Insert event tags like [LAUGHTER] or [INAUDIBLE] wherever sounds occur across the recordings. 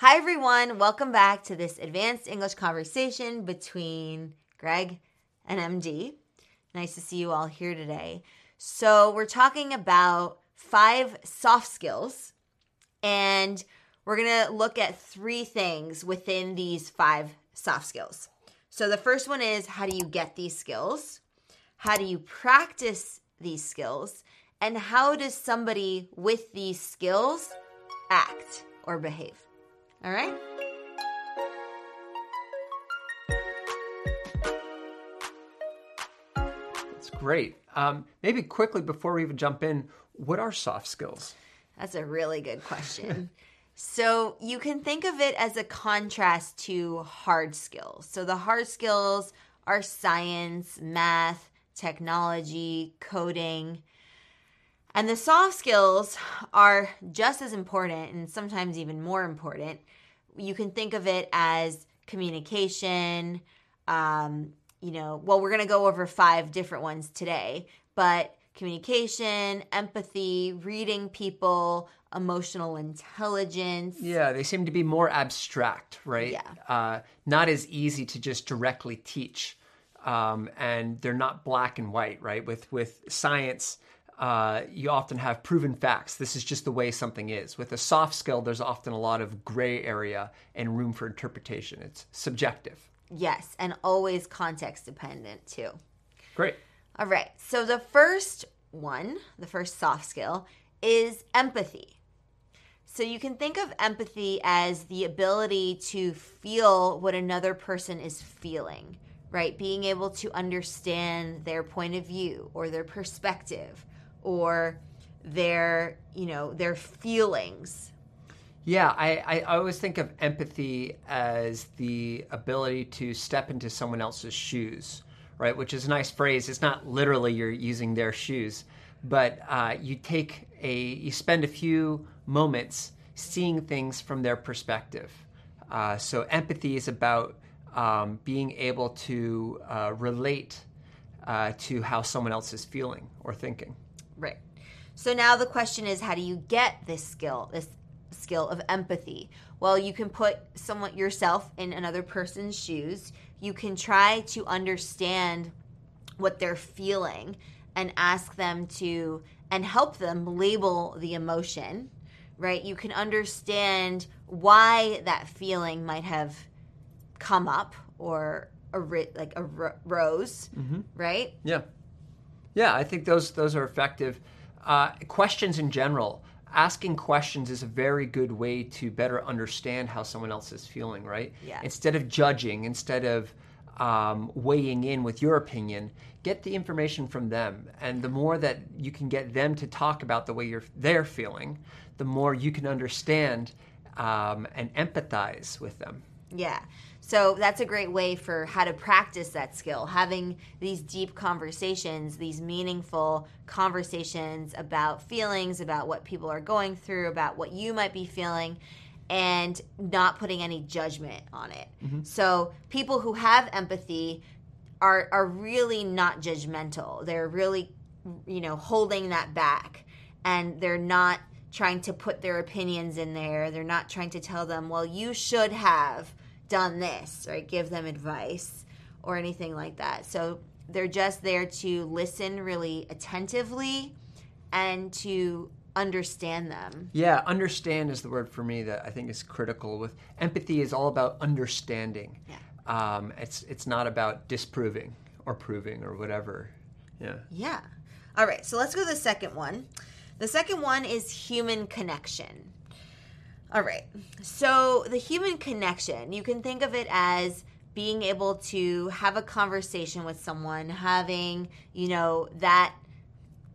Hi, everyone. Welcome back to this advanced English conversation between Greg and MD. Nice to see you all here today. So, we're talking about five soft skills, and we're going to look at three things within these five soft skills. So, the first one is how do you get these skills? How do you practice these skills? And how does somebody with these skills act or behave? All right? That's great. Um, maybe quickly before we even jump in, what are soft skills? That's a really good question. [LAUGHS] so you can think of it as a contrast to hard skills. So the hard skills are science, math, technology, coding. And the soft skills are just as important and sometimes even more important. You can think of it as communication. Um, you know, well, we're going to go over five different ones today, but communication, empathy, reading people, emotional intelligence. Yeah, they seem to be more abstract, right? Yeah. Uh, not as easy to just directly teach. Um, and they're not black and white, right? With with science, uh, you often have proven facts. This is just the way something is. With a soft skill, there's often a lot of gray area and room for interpretation. It's subjective. Yes, and always context dependent too. Great. All right. So the first one, the first soft skill, is empathy. So you can think of empathy as the ability to feel what another person is feeling, right? Being able to understand their point of view or their perspective or their, you know, their feelings. Yeah, I, I always think of empathy as the ability to step into someone else's shoes, right? Which is a nice phrase. It's not literally you're using their shoes, but uh, you take a, you spend a few moments seeing things from their perspective. Uh, so empathy is about um, being able to uh, relate uh, to how someone else is feeling or thinking. Right. So now the question is how do you get this skill, this skill of empathy? Well, you can put someone yourself in another person's shoes. You can try to understand what they're feeling and ask them to and help them label the emotion, right? You can understand why that feeling might have come up or ri- like arose, mm-hmm. right? Yeah. Yeah, I think those those are effective. Uh, questions in general, asking questions is a very good way to better understand how someone else is feeling. Right? Yeah. Instead of judging, instead of um, weighing in with your opinion, get the information from them. And the more that you can get them to talk about the way you're they're feeling, the more you can understand um, and empathize with them. Yeah. So that's a great way for how to practice that skill, having these deep conversations, these meaningful conversations about feelings, about what people are going through, about what you might be feeling, and not putting any judgment on it. Mm-hmm. So people who have empathy are are really not judgmental. They're really you know holding that back and they're not trying to put their opinions in there. They're not trying to tell them, "Well, you should have done this," right? Give them advice or anything like that. So they're just there to listen really attentively and to understand them. Yeah, understand is the word for me that I think is critical. With empathy is all about understanding. Yeah. Um, it's it's not about disproving or proving or whatever. Yeah. Yeah. All right. So let's go to the second one. The second one is human connection. All right. So the human connection, you can think of it as being able to have a conversation with someone, having, you know, that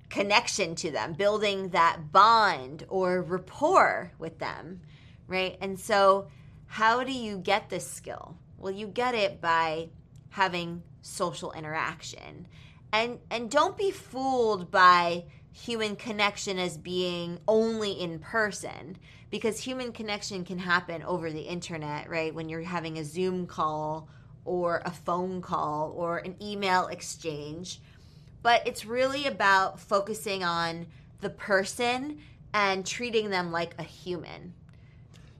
connection to them, building that bond or rapport with them, right? And so, how do you get this skill? Well, you get it by having social interaction. And and don't be fooled by human connection as being only in person because human connection can happen over the internet, right? When you're having a Zoom call or a phone call or an email exchange. But it's really about focusing on the person and treating them like a human.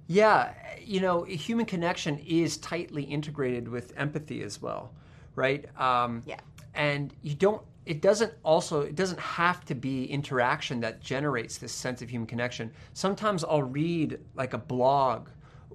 Yeah, you know, human connection is tightly integrated with empathy as well, right? Um, Yeah. And you don't. It doesn't also. It doesn't have to be interaction that generates this sense of human connection. Sometimes I'll read like a blog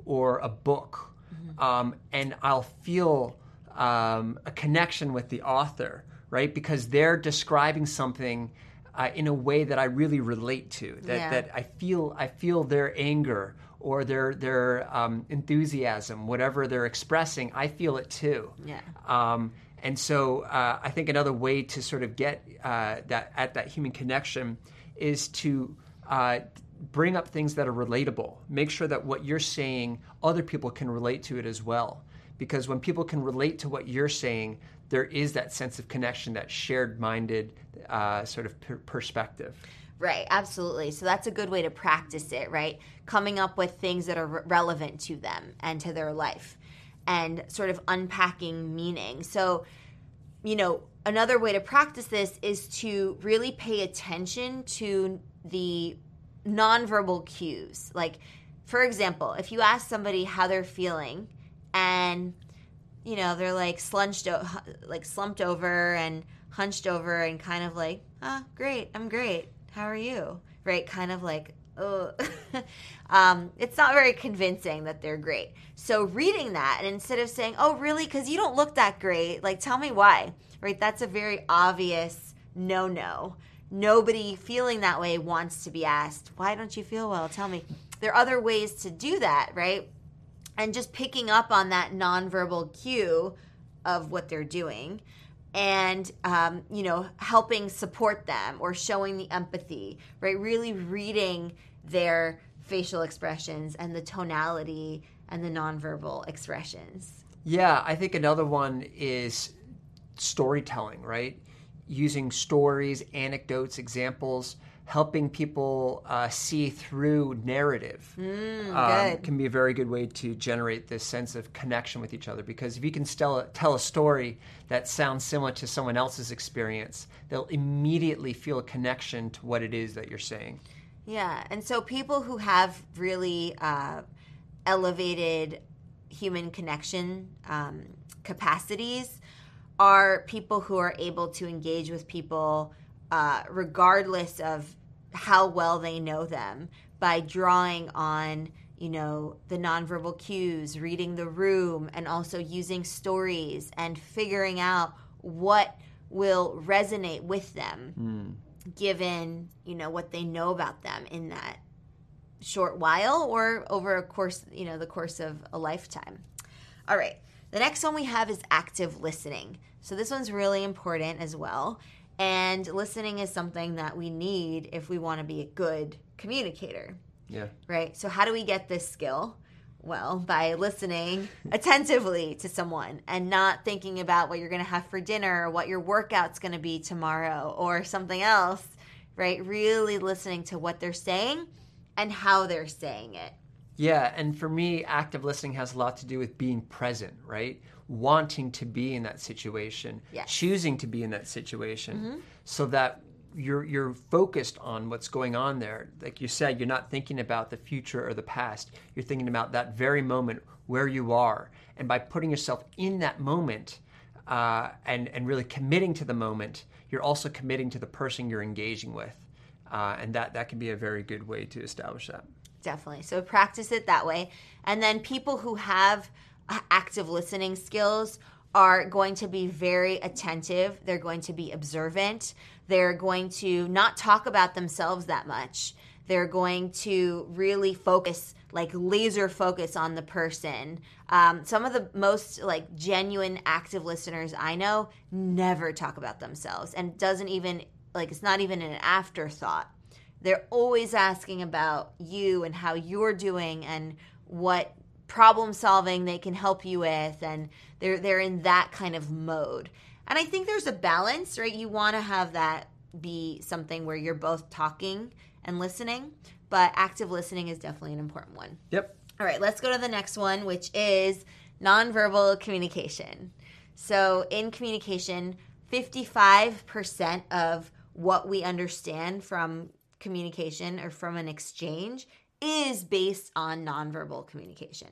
or a book, um, and I'll feel um, a connection with the author, right? Because they're describing something uh, in a way that I really relate to. That Yeah. that I feel. I feel their anger or their their um, enthusiasm, whatever they're expressing. I feel it too. Yeah. Um, and so uh, I think another way to sort of get uh, that at that human connection is to uh, bring up things that are relatable. Make sure that what you're saying, other people can relate to it as well. Because when people can relate to what you're saying, there is that sense of connection, that shared-minded uh, sort of per- perspective. Right, absolutely. So that's a good way to practice it, right? Coming up with things that are re- relevant to them and to their life and sort of unpacking meaning. So, you know, another way to practice this is to really pay attention to the nonverbal cues. Like, for example, if you ask somebody how they're feeling and you know they're like slunched like slumped over and hunched over and kind of like ah great i'm great how are you? Right kind of like oh. [LAUGHS] Um, it's not very convincing that they're great. So reading that and instead of saying oh really? Because you don't look that great like tell me why right? That's a very obvious no no nobody feeling that way wants to be asked why don't you feel well? Tell me. There are other ways to do that right? And just picking up on that nonverbal cue of what they're doing and um, you know helping support them or showing the empathy right really reading their facial expressions and the tonality and the nonverbal expressions Yeah, I think another one is storytelling, right? Using stories, anecdotes, examples, helping people uh, see through narrative um, can be a very good way to generate this sense of connection with each other. Because if you can tell a, tell a story that sounds similar to someone else's experience, they'll immediately feel a connection to what it is that you're saying. Yeah, and so people who have really uh, elevated human connection um, capacities are people who are able to engage with people uh, regardless of how well they know them by drawing on you know the nonverbal cues reading the room and also using stories and figuring out what will resonate with them given you know what they know about them in that short while or over a course you know the course of a lifetime. All right. The next one we have is active listening. So this one's really important as well and listening is something that we need if we want to be a good communicator Yeah. right? So, how do we get this skill? Well, by listening attentively to someone and not thinking about what you're going to have for dinner or what your workout's going to be tomorrow or something else, right? Really listening to what they're saying and how they're saying it. Yeah, and for me, active listening has a lot to do with being present, right? Wanting to be in that situation, Yes. choosing to be in that situation, so that you're you're focused on what's going on there. Like you said, you're not thinking about the future or the past. You're thinking about that very moment where you are, and by putting yourself in that moment uh, and and really committing to the moment, you're also committing to the person you're engaging with, uh, and that that can be a very good way to establish that. Definitely. So practice it that way. And then people who have active listening skills are going to be very attentive. They're going to be observant. They're going to not talk about themselves that much. They're going to really focus, like laser focus on the person. Um, some of the most like genuine active listeners I know never talk about themselves and doesn't even like it's not even an afterthought they're always asking about you and how you're doing and what problem solving they can help you with and they're they're in that kind of mode. And I think there's a balance, right? You want to have that be something where you're both talking and listening, but active listening is definitely an important one. Yep. All right, let's go to the next one, which is nonverbal communication. So, in communication, 55% of what we understand from communication or from an exchange is based on nonverbal communication.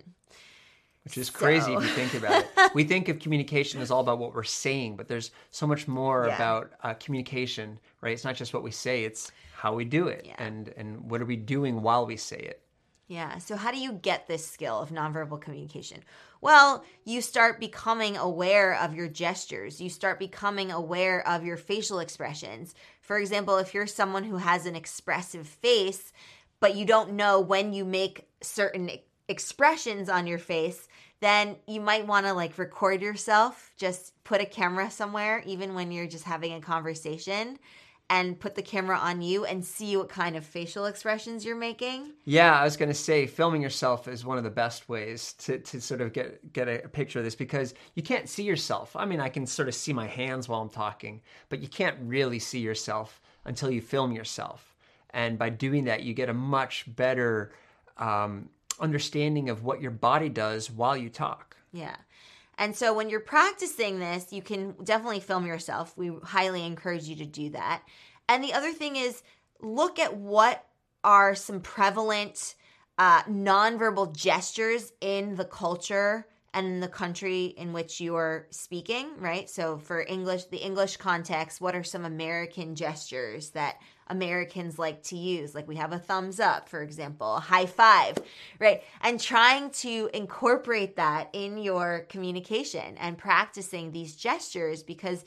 Which is crazy if you think about it. [LAUGHS] We think of communication as all about what we're saying, but there's so much more Yeah. about uh, communication, right? It's not just what we say; it's how we do it, Yeah. and and what are we doing while we say it. Yeah. So, how do you get this skill of nonverbal communication? Well, you start becoming aware of your gestures. You start becoming aware of your facial expressions. For example, if you're someone who has an expressive face, but you don't know when you make certain expressions on your face, then you might want to like record yourself, just put a camera somewhere, even when you're just having a conversation, and put the camera on you and see what kind of facial expressions you're making. Yeah, I was going to say filming yourself is one of the best ways to, to sort of get get a picture of this because you can't see yourself. I mean, I can sort of see my hands while I'm talking, but you can't really see yourself until you film yourself. And by doing that, you get a much better um, understanding of what your body does while you talk. Yeah. And so when you're practicing this, you can definitely film yourself. We highly encourage you to do that. And the other thing is look at what are some prevalent uh, nonverbal gestures in the culture and in the country in which you are speaking, right? So for English, the English context, what are some American gestures that Americans like to use? Like we have a thumbs up, for example, a high five, right? And trying to incorporate that in your communication and practicing these gestures because,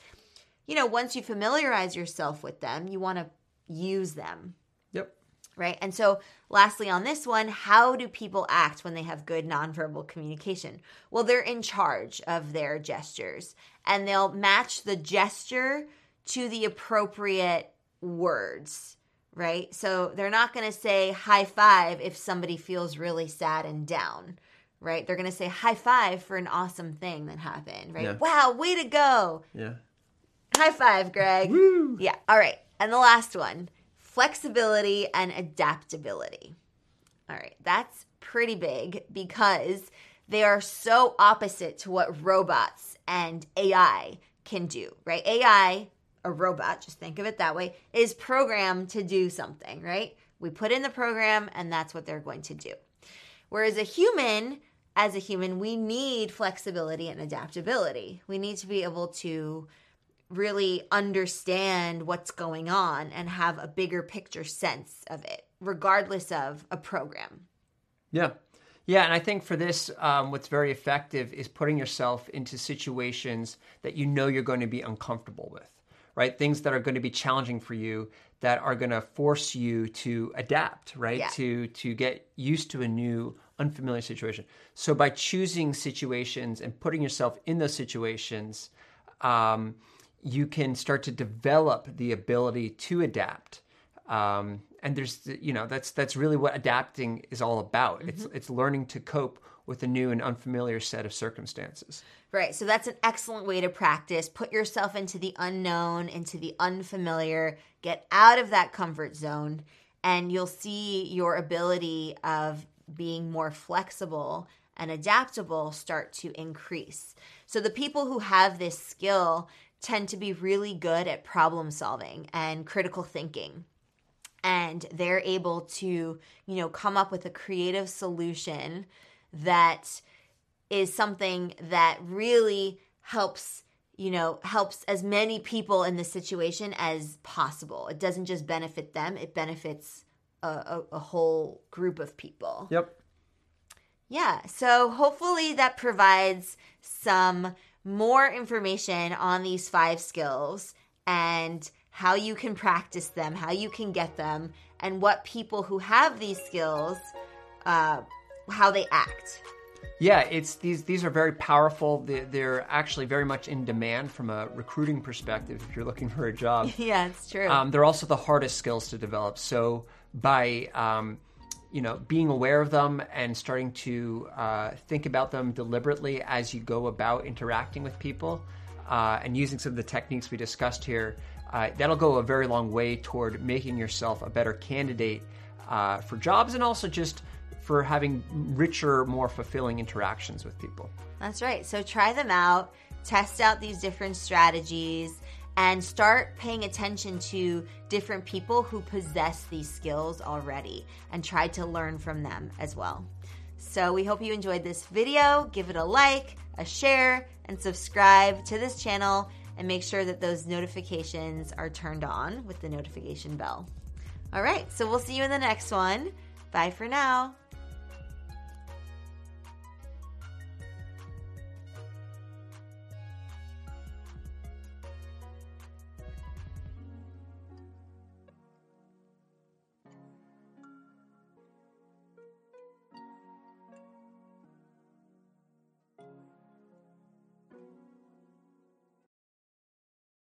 you know, once you familiarize yourself with them, you want to use them Yep. right? And so, lastly, on this one, how do people act when they have good nonverbal communication? Well, they're in charge of their gestures and they'll match the gesture to the appropriate words, right? So, they're not going to say high five if somebody feels really sad and down. Right? They're going to say high five for an awesome thing that happened, right? Yeah. Wow, way to go. Yeah. High five, Greg. Yeah. All right. And the last one flexibility and adaptability. All right. That's pretty big because they are so opposite to what robots and AI can do, right? AI, a robot, just think of it that way, is programmed to do something, right? We put in the program and that's what they're going to do. Whereas a human, as a human, we need flexibility and adaptability. We need to be able to really understand what's going on and have a bigger picture sense of it, regardless of a program. Yeah. Yeah, and I think for this, um, what's very effective is putting yourself into situations that you know you're going to be uncomfortable with, right? Things that are going to be challenging for you, that are going to force you to adapt, right? Yeah. To to get used to a new, unfamiliar situation. So by choosing situations and putting yourself in those situations, um, you can start to develop the ability to adapt. Um, and there's, you know, that's that's really what adapting is all about. It's it's learning to cope with a new and unfamiliar set of circumstances. Right. So that's an excellent way to practice. Put yourself into the unknown, into the unfamiliar, get out of that comfort zone, and you'll see your ability of being more flexible and adaptable start to increase. So the people who have this skill tend to be really good at problem solving and critical thinking and they're able to you know come up with a creative solution that is something that really helps you know helps as many people in the situation as possible it doesn't just benefit them it benefits a, a, a whole group of people Yep. yeah, so hopefully that provides some more information on these five skills and how you can practice them, how you can get them, and what people who have these skills, uh, how they act. Yeah, it's these these are very powerful. They're, they're actually very much in demand from a recruiting perspective. If you're looking for a job, [LAUGHS] Yeah, it's true. Um, they're also the hardest skills to develop. So by um, you know, being aware of them and starting to uh, think about them deliberately as you go about interacting with people uh, and using some of the techniques we discussed here, uh, that'll go a very long way toward making yourself a better candidate uh, for jobs and also just for having richer, more fulfilling interactions with people. That's right. So try them out, test out these different strategies and start paying attention to different people who possess these skills already and try to learn from them as well. So we hope you enjoyed this video. Give it a like, a share, and subscribe to this channel and make sure that those notifications are turned on with the notification bell. All right, so we'll see you in the next one. Bye for now.